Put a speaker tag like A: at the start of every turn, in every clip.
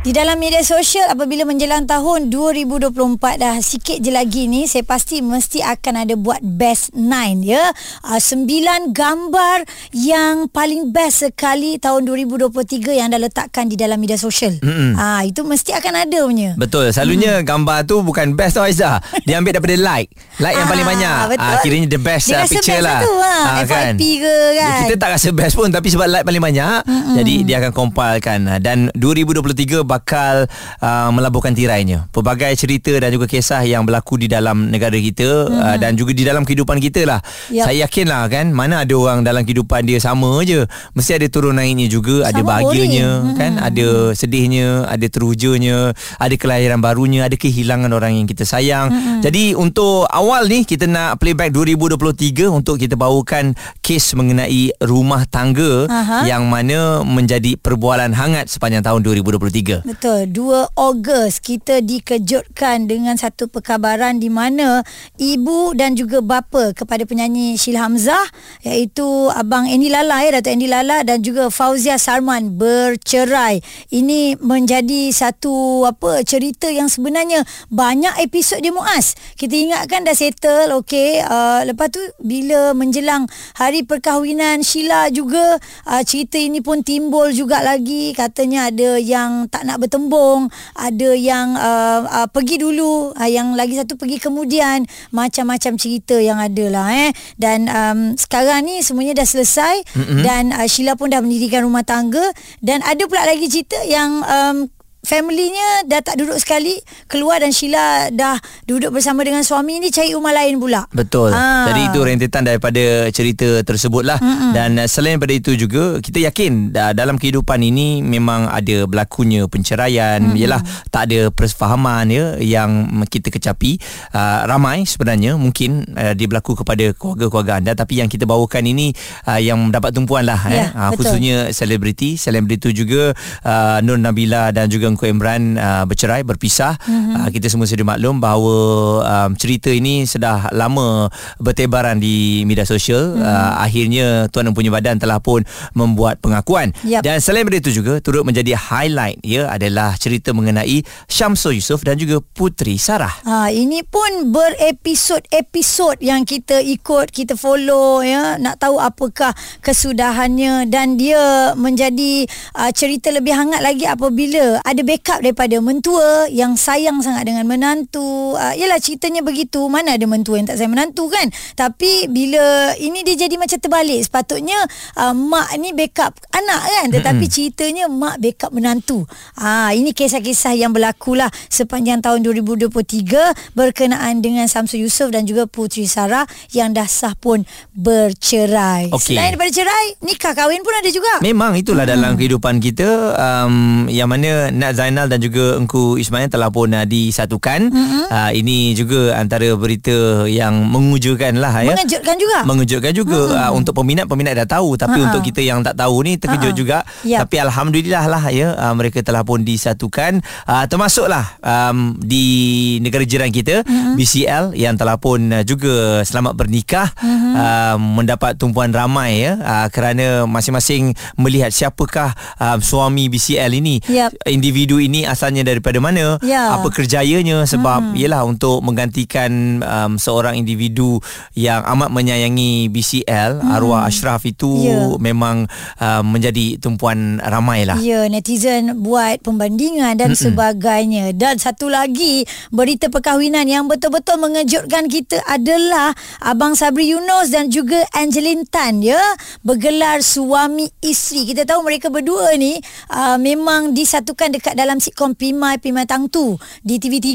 A: Di dalam media sosial apabila menjelang tahun 2024 dah sikit je lagi ni saya pasti mesti akan ada buat best 9 ya. Uh, 9 gambar yang paling best sekali tahun 2023 yang dah letakkan di dalam media sosial.
B: Mm-mm.
A: Ah itu mesti akan ada punya.
B: Betul. Selalunya hmm. gambar tu bukan best tau Aiza. Dia ambil daripada like. Like yang
A: Ah,
B: paling banyak.
A: betul.
B: Ah, kiranya the best
A: Dia
B: uh, picture
A: best
B: lah.
A: tu, ha.
B: Ah,
A: FYP ke kan?
B: Kita tak rasa best pun tapi sebab like paling banyak. Mm-mm. Jadi dia akan compilekan Ah, dan 2023 bakal uh, melabuhkan tirainya. Pelbagai cerita dan juga kisah yang berlaku di dalam negara kita mm-hmm. uh, dan juga di dalam kehidupan kita lah.
A: Yap.
B: Saya yakin lah kan mana ada orang dalam kehidupan dia sama je. Mesti ada turun naiknya juga, ada
A: Sama
B: bahagianya
A: boring.
B: kan, ada sedihnya, ada terujanya, ada kelahiran barunya, ada kehilangan orang yang kita sayang. Mm-hmm. Jadi untuk awal ni kita nak playback 2023 untuk kita bawakan kes mengenai rumah tangga
A: Aha.
B: yang mana menjadi perbualan hangat sepanjang tahun 2023.
A: Betul. 2 Ogos kita dikejutkan dengan satu perkabaran di mana ibu dan juga bapa kepada penyanyi Sheila Hamzah iaitu abang Andy Lala ya Datuk Andy Lala dan juga Fauzia Sarman bercerai. Ini menjadi satu apa cerita yang sebenarnya banyak episod dia Muaz. Kita ingatkan dah settle okey uh, lepas tu bila menjelang hari perkahwinan Sheila juga uh, cerita ini pun timbul juga lagi katanya ada yang tak nak bertembung, ada yang uh, uh, pergi dulu, uh, yang lagi satu pergi kemudian, macam-macam cerita yang ada lah eh. Dan um, sekarang ni semuanya dah selesai mm-hmm. dan uh, Sheila pun dah mendirikan rumah tangga dan ada pula lagi cerita yang um, Familynya dah tak duduk sekali Keluar dan Sheila dah duduk bersama dengan suami ni Cari rumah lain pula
B: Betul.
A: Ah.
B: Jadi itu rentetan daripada cerita tersebut lah. Mm-hmm. Dan uh, selain daripada itu juga kita yakin dalam kehidupan ini memang ada berlakunya penceraian, mm-hmm. ialah tak ada persefahaman ya yang kita kecapi. Uh, ramai sebenarnya mungkin uh, dia berlaku kepada keluarga-keluarga anda tapi yang kita bawakan ini uh, yang mendapat tumpuan lah
A: Ya,
B: eh. Uh,
A: betul.
B: khususnya selebriti, selebriti itu juga uh, Nur Nabila dan juga Engku Imran uh, bercerai, berpisah. Mm-hmm. Uh, kita semua sedia maklum bahawa um, cerita ini sudah lama bertebaran di media sosial. Mm-hmm. Uh, akhirnya Tuan Empunya Badan telah pun membuat pengakuan.
A: Yap.
B: Dan selain daripada itu juga turut menjadi highlight ya adalah cerita mengenai Syamsul Yusof dan juga Putri Sarah.
A: Ha, ini pun berepisod-episod yang kita ikut, kita follow ya, nak tahu apakah kesudahannya dan dia menjadi uh, cerita lebih hangat lagi apabila ada backup daripada mentua yang sayang sangat dengan menantu. Uh, yalah ceritanya begitu, mana ada mentua yang tak sayang menantu kan? Tapi bila ini dia jadi macam terbalik. Sepatutnya uh, mak ni backup anak kan, tetapi ceritanya mak backup menantu. Ah, ini kisah-kisah yang berlaku lah sepanjang tahun 2023 berkenaan dengan Samsul Yusof dan juga Putri Sarah yang dah sah pun bercerai.
B: Okey.
A: Selain daripada cerai, nikah kahwin pun ada juga.
B: Memang itulah hmm. dalam kehidupan kita um, yang mana Nat Zainal dan juga Engku Ismail telah pun uh, disatukan. Hmm. Uh, ini juga antara berita yang mengujurkan lah ya.
A: Mengejutkan juga.
B: Mengejutkan juga hmm. uh, untuk peminat-peminat dah tahu tapi
A: Ha-ha.
B: untuk kita yang tak tahu ni terkejut
A: Ha-ha.
B: juga.
A: Yap.
B: Tapi alhamdulillah lah ya uh, mereka telah pun disatukan uh, termasuklah um, di negara jiran kita hmm. BCL yang telah pun uh, juga selamat bernikah hmm. uh, mendapat tumpuan ramai ya uh, kerana masing-masing melihat siapakah uh, suami BCL ini
A: Yap.
B: individu ini asalnya daripada mana
A: Ya.
B: apa kerjayanya sebab hmm. ialah untuk menggantikan um, seorang individu yang amat menyayangi BCL hmm. arwah Ashraf itu
A: Ya.
B: memang uh, menjadi tumpuan ramai lah
A: Ya, netizen buat pembandingan dan Mm-mm. sebagainya. Dan satu lagi, berita perkahwinan yang betul-betul mengejutkan kita adalah Abang Sabri Yunus dan juga Angelin Tan ya, bergelar suami isteri. Kita tahu mereka berdua ni uh, memang disatukan dekat dalam sitcom Pimai Pimai Tang Tu di TV3.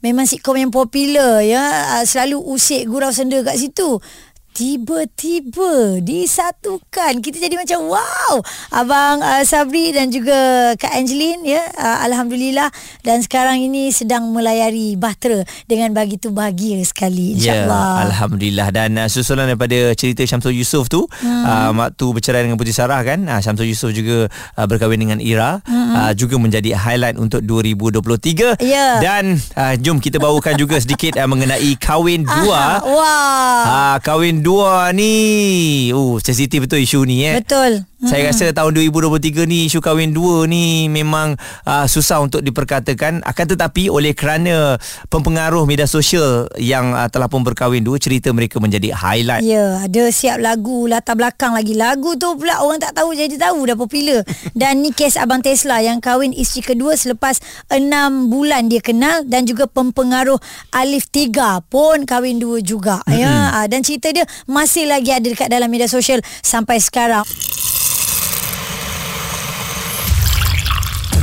A: Memang sitcom yang popular ya, uh, selalu usik gurau senda kat situ. Tiba-tiba disatukan. Kita jadi macam wow. Abang uh, Sabri dan juga Kak Angeline ya. Uh, Alhamdulillah dan sekarang ini sedang melayari bahtera dengan begitu bahagia sekali
B: Ya,
A: insyaallah.
B: Alhamdulillah dan uh, susulan daripada cerita Syamsul Yusof tu hmm. uh, waktu bercerai dengan Putri Sarah kan uh, Syamsul Yusof juga uh, berkahwin dengan Ira hmm. uh, juga menjadi highlight untuk 2023
A: Ya.
B: dan uh, jom kita bawakan juga sedikit uh, mengenai kahwin dua
A: Aha, wah.
B: Ah, kahwin dua ni. Oh, sensitif betul isu ni eh.
A: Betul.
B: Saya rasa tahun 2023 ni isu kahwin dua ni memang uh, susah untuk diperkatakan akan tetapi oleh kerana pempengaruh media sosial yang uh, telah pun berkahwin dua cerita mereka menjadi highlight.
A: Ya, ada siap lagu latar belakang lagi. Lagu tu pula orang tak tahu jadi tahu dah popular. dan ni kes abang Tesla yang kahwin isteri kedua selepas 6 bulan dia kenal dan juga pempengaruh Alif Tiga pun kahwin dua juga. Mm-hmm. Ya, Ah, dan cerita dia masih lagi ada dekat dalam media sosial sampai sekarang.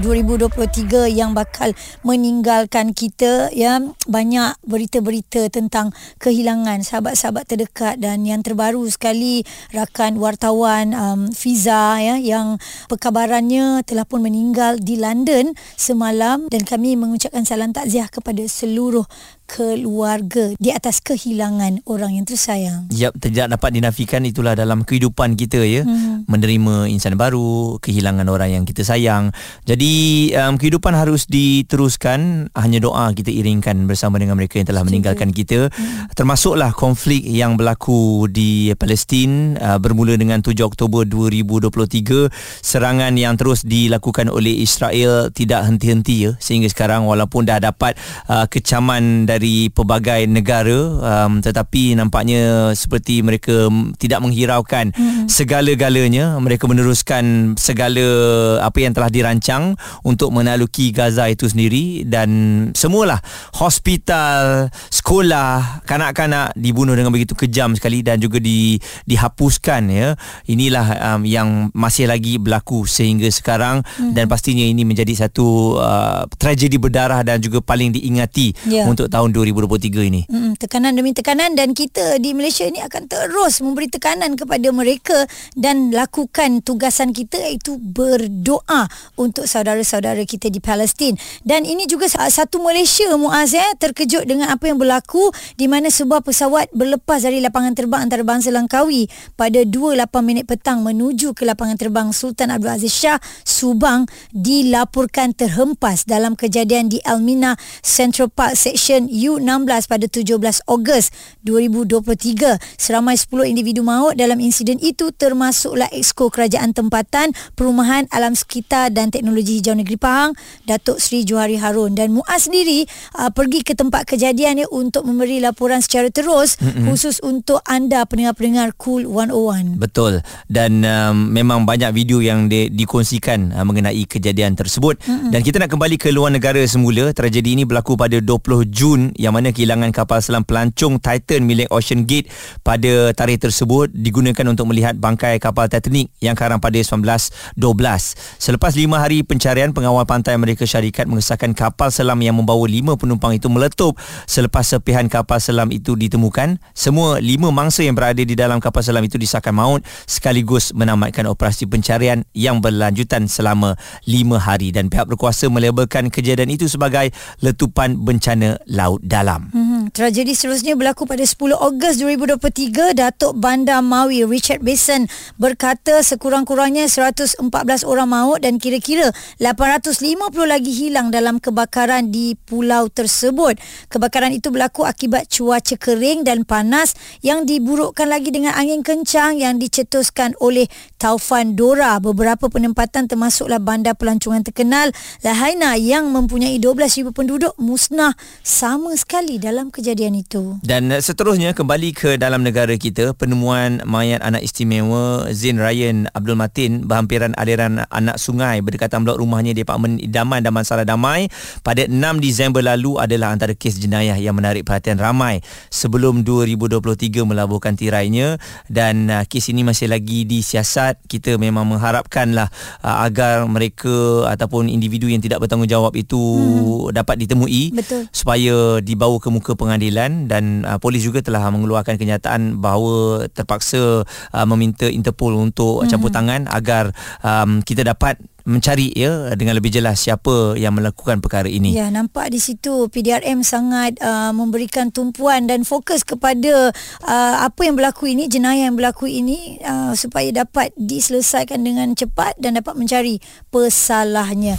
A: 2023 yang bakal meninggalkan kita ya. Banyak berita-berita tentang kehilangan sahabat-sahabat terdekat dan yang terbaru sekali rakan wartawan um, Fiza ya yang perkabarannya telah pun meninggal di London semalam. Dan kami mengucapkan salam takziah kepada seluruh keluarga di atas kehilangan orang yang tersayang.
B: Yap, tidak dapat dinafikan itulah dalam kehidupan kita ya. Hmm. Menerima insan baru, kehilangan orang yang kita sayang. Jadi um, kehidupan harus diteruskan, hanya doa kita iringkan bersama dengan mereka yang telah meninggalkan kita. Hmm. Termasuklah konflik yang berlaku di Palestin uh, bermula dengan 7 Oktober 2023, serangan yang terus dilakukan oleh Israel tidak henti-henti ya sehingga sekarang walaupun dah dapat uh, kecaman dari pelbagai negara um, tetapi nampaknya seperti mereka tidak menghiraukan hmm. segala-galanya mereka meneruskan segala apa yang telah dirancang untuk menaluki Gaza itu sendiri dan semualah hospital sekolah kanak-kanak dibunuh dengan begitu kejam sekali dan juga di dihapuskan ya inilah um, yang masih lagi berlaku sehingga sekarang hmm. dan pastinya ini menjadi satu uh, tragedi berdarah dan juga paling diingati
A: Ya.
B: untuk tahun 2023 ini.
A: Mm, tekanan demi tekanan dan kita di Malaysia ini akan terus memberi tekanan kepada mereka dan lakukan tugasan kita iaitu berdoa untuk saudara-saudara kita di Palestin. Dan ini juga sa- satu Malaysia Muaz eh terkejut dengan apa yang berlaku di mana sebuah pesawat berlepas dari lapangan terbang antarabangsa Langkawi pada 2.8 minit petang menuju ke lapangan terbang Sultan Abdul Aziz Shah Subang dilaporkan terhempas dalam kejadian di Almina Central Park Section U16 pada 17 Ogos 2023. Seramai 10 individu maut dalam insiden itu termasuklah Exco Kerajaan Tempatan, Perumahan Alam Sekitar dan Teknologi Hijau Negeri Pahang, Datuk Seri Johari Harun dan Muaz sendiri uh, pergi ke tempat kejadian ya untuk memberi laporan secara terus mm-hmm. khusus untuk anda pendengar-pendengar Cool 101.
B: Betul dan um, memang banyak video yang di, dikongsikan uh, mengenai kejadian tersebut mm-hmm. dan kita nak kembali ke luar negara semula tragedi ini berlaku pada 20 Jun yang mana kehilangan kapal selam pelancong Titan milik Ocean Gate pada tarikh tersebut digunakan untuk melihat bangkai kapal Titanic yang karam pada 1912. Selepas lima hari pencarian, pengawal pantai Amerika Syarikat mengesahkan kapal selam yang membawa lima penumpang itu meletup selepas serpihan kapal selam itu ditemukan. Semua lima mangsa yang berada di dalam kapal selam itu disahkan maut sekaligus menamatkan operasi pencarian yang berlanjutan selama lima hari dan pihak berkuasa melabelkan kejadian itu sebagai letupan bencana laut dalam.
A: Hmm, tragedi seterusnya berlaku pada 10 Ogos 2023. Datuk Bandar Mawi Richard Basin berkata sekurang-kurangnya 114 orang maut dan kira-kira 850 lagi hilang dalam kebakaran di pulau tersebut. Kebakaran itu berlaku akibat cuaca kering dan panas yang diburukkan lagi dengan angin kencang yang dicetuskan oleh Taufan Dora. Beberapa penempatan termasuklah bandar pelancongan terkenal Lahaina yang mempunyai 12,000 penduduk musnah sama sekali dalam kejadian kejadian itu.
B: Dan uh, seterusnya kembali ke dalam negara kita, penemuan mayat anak istimewa Zain Ryan Abdul Matin berhampiran aliran anak sungai berdekatan blok rumahnya di Departemen Idaman dan Masalah Damai pada 6 Disember lalu adalah antara kes jenayah yang menarik perhatian ramai sebelum 2023 melabuhkan tirainya dan uh, kes ini masih lagi disiasat. Kita memang mengharapkanlah uh, agar mereka ataupun individu yang tidak bertanggungjawab itu hmm. dapat ditemui
A: Betul.
B: supaya dibawa ke muka pengadilan dan uh, polis juga telah mengeluarkan kenyataan bahawa terpaksa uh, meminta Interpol untuk mm-hmm. campur tangan agar um, kita dapat mencari ya dengan lebih jelas siapa yang melakukan perkara ini.
A: Ya, nampak di situ PDRM sangat uh, memberikan tumpuan dan fokus kepada uh, apa yang berlaku ini, jenayah yang berlaku ini uh, supaya dapat diselesaikan dengan cepat dan dapat mencari pesalahnya.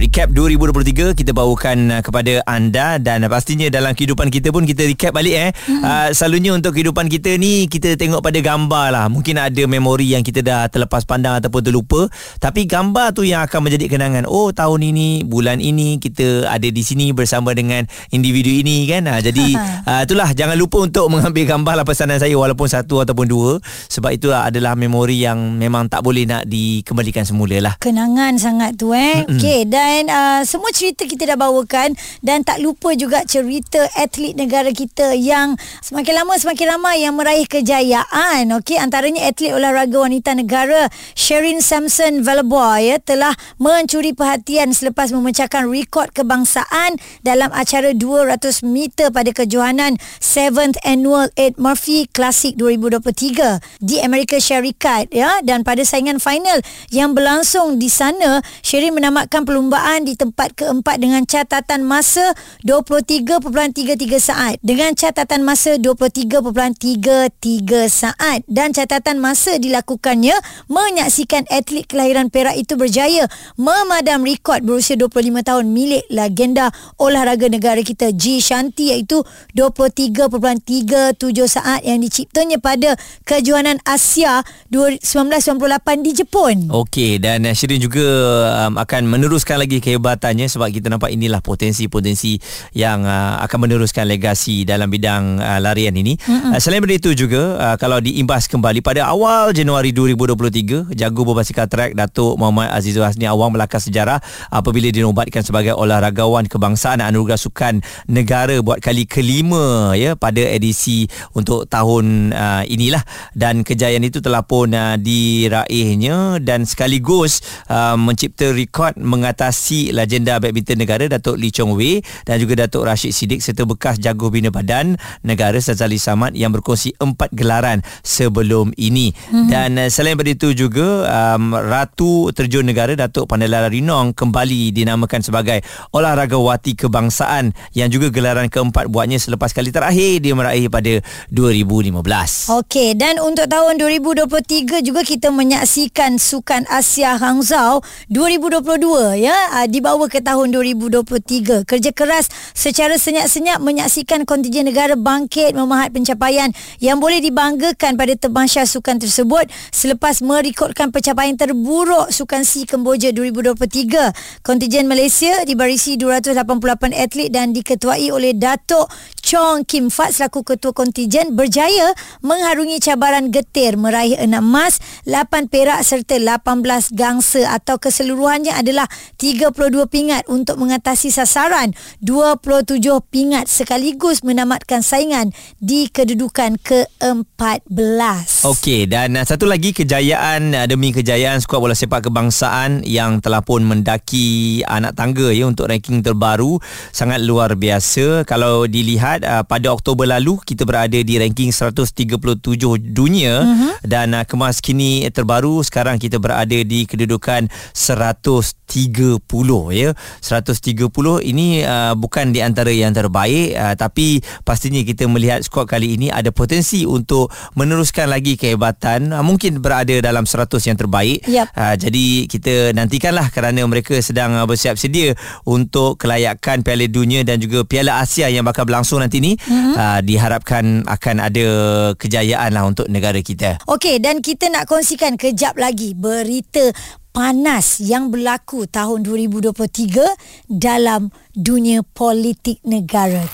B: Recap 2023 kita bawakan uh, kepada anda dan pastinya dalam kehidupan kita pun kita recap balik eh. Hmm. Uh, selalunya untuk kehidupan kita ni kita tengok pada gambar lah. Mungkin ada memori yang kita dah terlepas pandang ataupun terlupa. Tapi gambar tu yang akan menjadi kenangan. Oh tahun ini, bulan ini kita ada di sini bersama dengan individu ini kan. Uh, jadi uh, itulah jangan lupa untuk mengambil gambar lah pesanan saya walaupun satu ataupun dua. Sebab itu adalah memori yang memang tak boleh nak dikembalikan semula lah.
A: Kenangan sangat tu eh. Hmm. Okay dan dan uh, semua cerita kita dah bawakan dan tak lupa juga cerita atlet negara kita yang semakin lama semakin ramai yang meraih kejayaan okey? Antaranya atlet olahraga wanita negara Sherin Samson Valleboy ya telah mencuri perhatian selepas memecahkan rekod kebangsaan dalam acara 200 meter pada kejohanan 7th Annual Ed Murphy Classic 2023 di Amerika Syarikat ya? Dan pada saingan final yang berlangsung di sana Sherin menamatkan perlumbaan percubaan di tempat keempat dengan catatan masa 23.33 saat. Dengan catatan masa 23.33 saat. Dan catatan masa dilakukannya menyaksikan atlet kelahiran Perak itu berjaya memadam rekod berusia 25 tahun milik legenda olahraga negara kita G Shanti iaitu 23.37 saat yang diciptanya pada kejuanan Asia 1998 di Jepun.
B: Okey dan Syirin juga um, akan meneruskan lagi lagi kehebatannya sebab kita nampak inilah potensi-potensi yang uh, akan meneruskan legasi dalam bidang uh, larian ini. Uh, selain daripada itu juga uh, kalau diimbas kembali pada awal Januari 2023 jago berbasikal track Datuk Muhammad Azizul Hasni Awang melakar sejarah apabila dinobatkan sebagai olahragawan kebangsaan anugerah sukan negara buat kali kelima ya pada edisi untuk tahun uh, inilah dan kejayaan itu telah pun uh, diraihnya dan sekaligus uh, mencipta rekod mengatasi si legenda badminton negara Datuk Lee Chong Wei dan juga Datuk Rashid Siddiq serta bekas jago bina badan negara Sazali Samad yang berkongsi empat gelaran sebelum ini. Mm-hmm. Dan uh, selain daripada itu juga um, Ratu Terjun Negara Datuk Pandalara Rinong kembali dinamakan sebagai olahragawati kebangsaan yang juga gelaran keempat buatnya selepas kali terakhir dia meraih pada 2015.
A: Okey dan untuk tahun 2023 juga kita menyaksikan Sukan Asia Hangzhou 2022 ya uh, dibawa ke tahun 2023. Kerja keras secara senyap-senyap menyaksikan kontingen negara bangkit memahat pencapaian yang boleh dibanggakan pada terbangsa sukan tersebut selepas merekodkan pencapaian terburuk Sukan Si Kemboja 2023. Kontingen Malaysia dibarisi 288 atlet dan diketuai oleh Datuk Chong Kim Fat selaku ketua kontingen berjaya mengharungi cabaran getir meraih 6 emas, 8 perak serta 18 gangsa atau keseluruhannya adalah 32 pingat untuk mengatasi sasaran. 27 pingat sekaligus menamatkan saingan di kedudukan ke-14.
B: Okey dan uh, satu lagi kejayaan uh, demi kejayaan skuad bola sepak kebangsaan yang telah pun mendaki anak tangga ya untuk ranking terbaru. Sangat luar biasa. Kalau dilihat uh, pada Oktober lalu kita berada di ranking 137 dunia. Uh-huh. dan uh, kemas kini terbaru sekarang kita berada di kedudukan 130 ya. 130 ini uh, bukan di antara yang terbaik uh, tapi pastinya kita melihat skuad kali ini ada potensi untuk meneruskan lagi kehebatan. Uh, mungkin berada dalam 100 yang terbaik.
A: Yap.
B: uh, jadi kita nantikanlah kerana mereka sedang uh, bersiap sedia untuk kelayakan Piala Dunia dan juga Piala Asia yang bakal berlangsung nanti ni mm-hmm. uh, diharapkan akan ada kejayaan lah untuk negara kita.
A: Okey dan kita nak kongsikan kejap lagi berita panas yang berlaku tahun 2023 dalam dunia politik negara.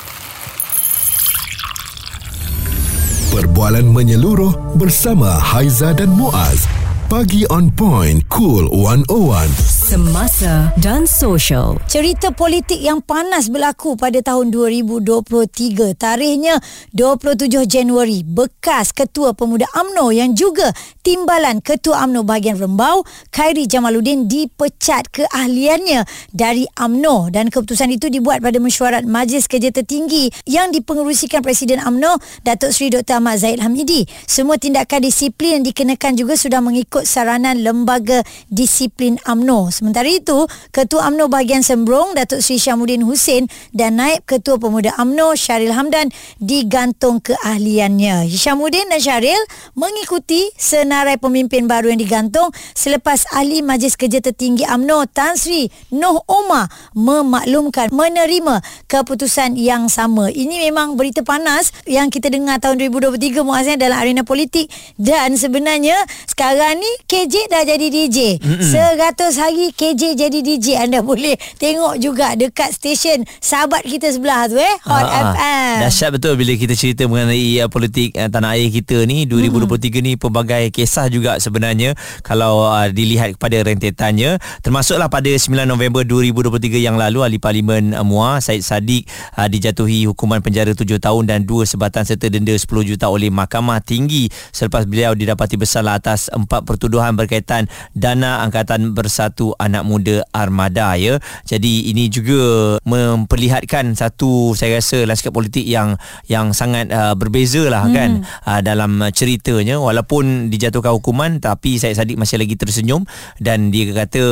C: Perbualan menyeluruh bersama Haiza dan Muaz. Pagi on point, cool 101.
D: Semasa dan social.
A: Cerita politik yang panas berlaku pada tahun 2023. Tarikhnya 27 Januari. Bekas Ketua Pemuda AMNO yang juga timbalan Ketua AMNO bahagian Rembau, Khairi Jamaluddin dipecat keahliannya dari AMNO dan keputusan itu dibuat pada mesyuarat Majlis Kerja Tertinggi yang dipengerusikan Presiden AMNO Datuk Seri Dr. Ahmad Zaid Hamidi. Semua tindakan disiplin yang dikenakan juga sudah mengikut saranan Lembaga Disiplin AMNO. Sementara itu, Ketua AMNO bahagian Sembrong Datuk Seri Syamuddin Hussein dan Naib Ketua Pemuda AMNO Syaril Hamdan digantung keahliannya. Syamuddin dan Syaril mengikuti senarai pemimpin baru yang digantung selepas ahli Majlis Kerja Tertinggi AMNO Tan Sri Noh Omar memaklumkan menerima keputusan yang sama. Ini memang berita panas yang kita dengar tahun 2023 muasnya dalam arena politik dan sebenarnya sekarang ni KJ dah jadi DJ. Mm-mm. 100 hari KJ jadi DJ. Anda boleh tengok juga dekat stesen sahabat kita sebelah tu eh Hot
B: Ah, ah.
A: FM.
B: Dahsyat betul bila kita cerita mengenai uh, politik uh, tanah air kita ni 2023 ni pelbagai kisah juga sebenarnya kalau uh, dilihat kepada rentetannya termasuklah pada 9 November 2023 yang lalu ahli parlimen uh, MUA Said Sadiq uh, dijatuhi hukuman penjara 7 tahun dan 2 sebatan serta denda 10 juta oleh Mahkamah Tinggi selepas beliau didapati bersalah atas empat pertuduhan berkaitan dana angkatan bersatu anak muda armada ya. Jadi ini juga memperlihatkan satu saya rasa lanskap politik yang yang sangat uh, berbeza lah hmm. kan uh, dalam ceritanya walaupun dijatuhkan hukuman tapi Syed Saddiq masih lagi tersenyum dan dia kata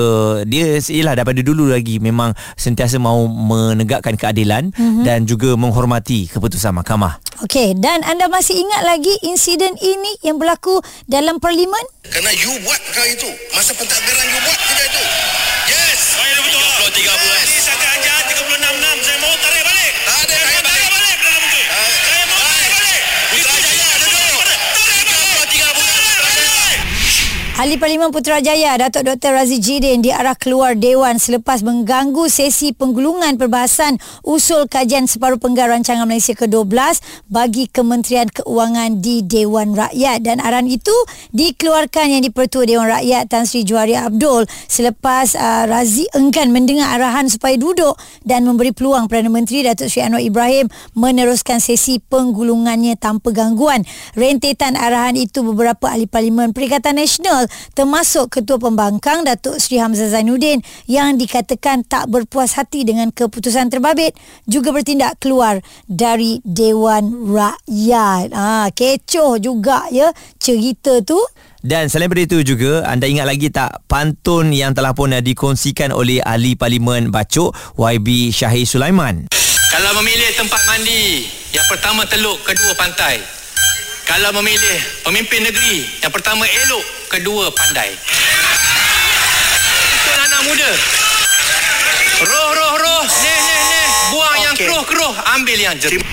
B: dia ialah daripada dulu lagi memang sentiasa mahu menegakkan keadilan hmm. dan juga menghormati keputusan mahkamah.
A: Okey, dan anda masih ingat lagi insiden ini yang berlaku dalam parlimen?
E: Kerana you buat perkara itu Masa pentadbiran you buat kerja itu Yes Saya betul 33 bulan Ini saya ajar 36 Saya mau tarik balik Tak ada Saya mau tarik balik Perdana Menteri Saya mau tarik balik Putrajaya duduk Tarik balik 33 bulan Putrajaya
A: Ahli Parlimen Putrajaya Datuk Dr. Razi Jidin diarah keluar Dewan selepas mengganggu sesi penggulungan perbahasan usul kajian separuh penggar rancangan Malaysia ke-12 bagi Kementerian Keuangan di Dewan Rakyat dan arahan itu dikeluarkan yang di-Pertua Dewan Rakyat Tan Sri Juhari Abdul selepas uh, Razi enggan mendengar arahan supaya duduk dan memberi peluang Perdana Menteri Datuk Sri Anwar Ibrahim meneruskan sesi penggulungannya tanpa gangguan. Rentetan arahan itu beberapa ahli Parlimen Perikatan Nasional termasuk Ketua Pembangkang Datuk Sri Hamzah Zainuddin yang dikatakan tak berpuas hati dengan keputusan terbabit juga bertindak keluar dari Dewan Rakyat. Ah, kecoh juga ya cerita tu.
B: Dan selain daripada itu juga anda ingat lagi tak pantun yang telah pun uh, dikongsikan oleh ahli parlimen Bacok YB Syahir Sulaiman.
F: Kalau memilih tempat mandi, yang pertama teluk, kedua pantai. Kalau memilih pemimpin negeri, yang pertama elok, kedua pandai. Itu anak muda. Roh, roh, roh. Neh, neh, neh. Buang yang keruh-keruh. Ambil yang jernih.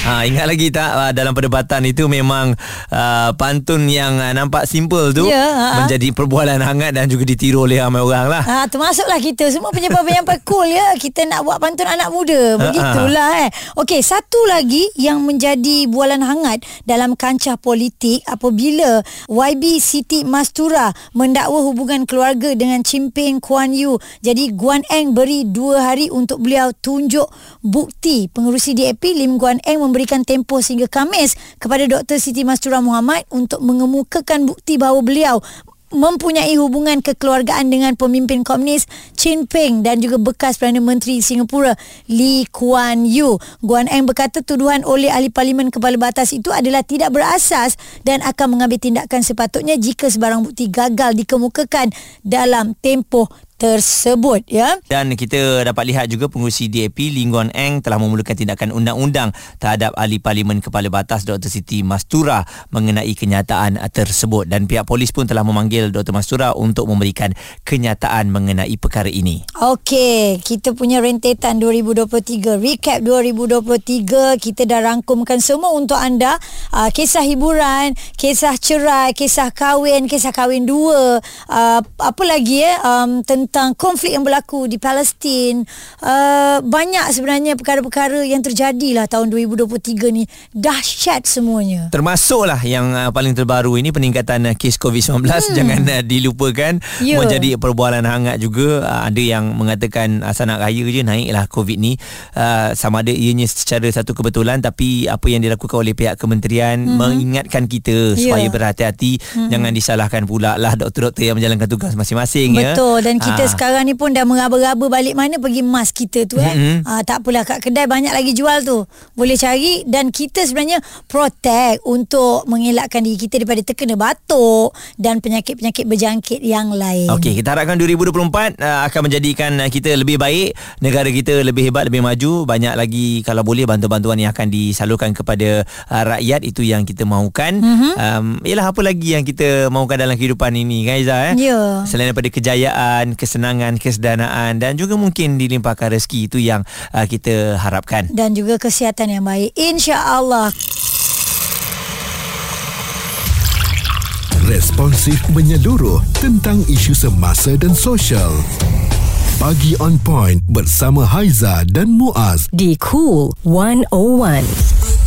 B: Ha ingat lagi tak uh, dalam perdebatan itu memang uh, pantun yang uh, nampak simple tu
A: Ya, ha.
B: menjadi perbualan hangat dan juga ditiru oleh ramai orang lah.
A: Ha, termasuklah kita semua penyampai-penyampai cool ya. Kita nak buat pantun anak muda. Begitulah eh. Okey, satu lagi yang menjadi bualan hangat dalam kancah politik apabila YB Siti Mastura mendakwa hubungan keluarga dengan Chimping Kuan Yu. Jadi Guan Eng beri dua hari untuk beliau tunjuk bukti. Pengerusi DAP Lim Guan Eng memberikan tempoh sehingga Kamis kepada Dr. Siti Mastura Muhammad untuk mengemukakan bukti bahawa beliau mempunyai hubungan kekeluargaan dengan pemimpin komunis Chin Peng dan juga bekas Perdana Menteri Singapura Lee Kuan Yew. Guan Eng berkata tuduhan oleh ahli parlimen kepala batas itu adalah tidak berasas dan akan mengambil tindakan sepatutnya jika sebarang bukti gagal dikemukakan dalam tempoh tersebut ya.
B: Dan kita dapat lihat juga pengurusi DAP Lee Nguyen Eng telah memulakan tindakan undang-undang terhadap ahli parlimen kepala batas Dr. Siti Mastura mengenai kenyataan tersebut dan pihak polis pun telah memanggil Dr. Mastura untuk memberikan kenyataan mengenai perkara ini.
A: Okey, kita punya rentetan 2023, recap 2023, kita dah rangkumkan semua untuk anda. Uh, kisah hiburan, kisah cerai, kisah kahwin, kisah kahwin dua, uh, apa lagi ya, um, tentang konflik yang berlaku di Palestin. Uh, banyak sebenarnya perkara-perkara yang terjadi lah tahun 2023 ni. Dahsyat semuanya.
B: Termasuklah yang uh, paling terbaru ini peningkatan uh, kes COVID-19 hmm. jangan uh, dilupakan
A: Ya.
B: menjadi perbualan hangat juga uh, ada yang mengatakan asal nak raya je naiklah COVID ni uh, sama ada ianya secara satu kebetulan tapi apa yang dilakukan oleh pihak kementerian hmm. mengingatkan kita
A: Ya.
B: supaya berhati-hati hmm. jangan disalahkan pula lah doktor-doktor yang menjalankan tugas masing-masing ya
A: Betul dan kita
B: Ah.
A: sekarang ni pun dah meraba-raba balik mana pergi mask kita tu eh.
B: Mm-hmm.
A: Ah tak apalah kat kedai banyak lagi jual tu. Boleh cari dan kita sebenarnya protect untuk mengelakkan diri kita daripada terkena batuk dan penyakit-penyakit berjangkit yang lain.
B: Okey, kita harapkan 2024 uh, akan menjadikan kita lebih baik, negara kita lebih hebat, lebih maju, banyak lagi kalau boleh bantuan-bantuan yang akan disalurkan kepada uh, rakyat itu yang kita mahukan. Mm-hmm. Um yalah apa lagi yang kita mahukan dalam kehidupan ini kan Iza eh?
A: Ya.
B: Selain daripada kejayaan, kesenangan, kesedanaan dan juga mungkin dilimpahkan rezeki itu yang uh, kita harapkan.
A: Dan juga kesihatan yang baik. InsyaAllah.
C: Responsif menyeluruh tentang isu semasa dan sosial. Pagi on point bersama Haiza dan Muaz.
D: Di Cool 101.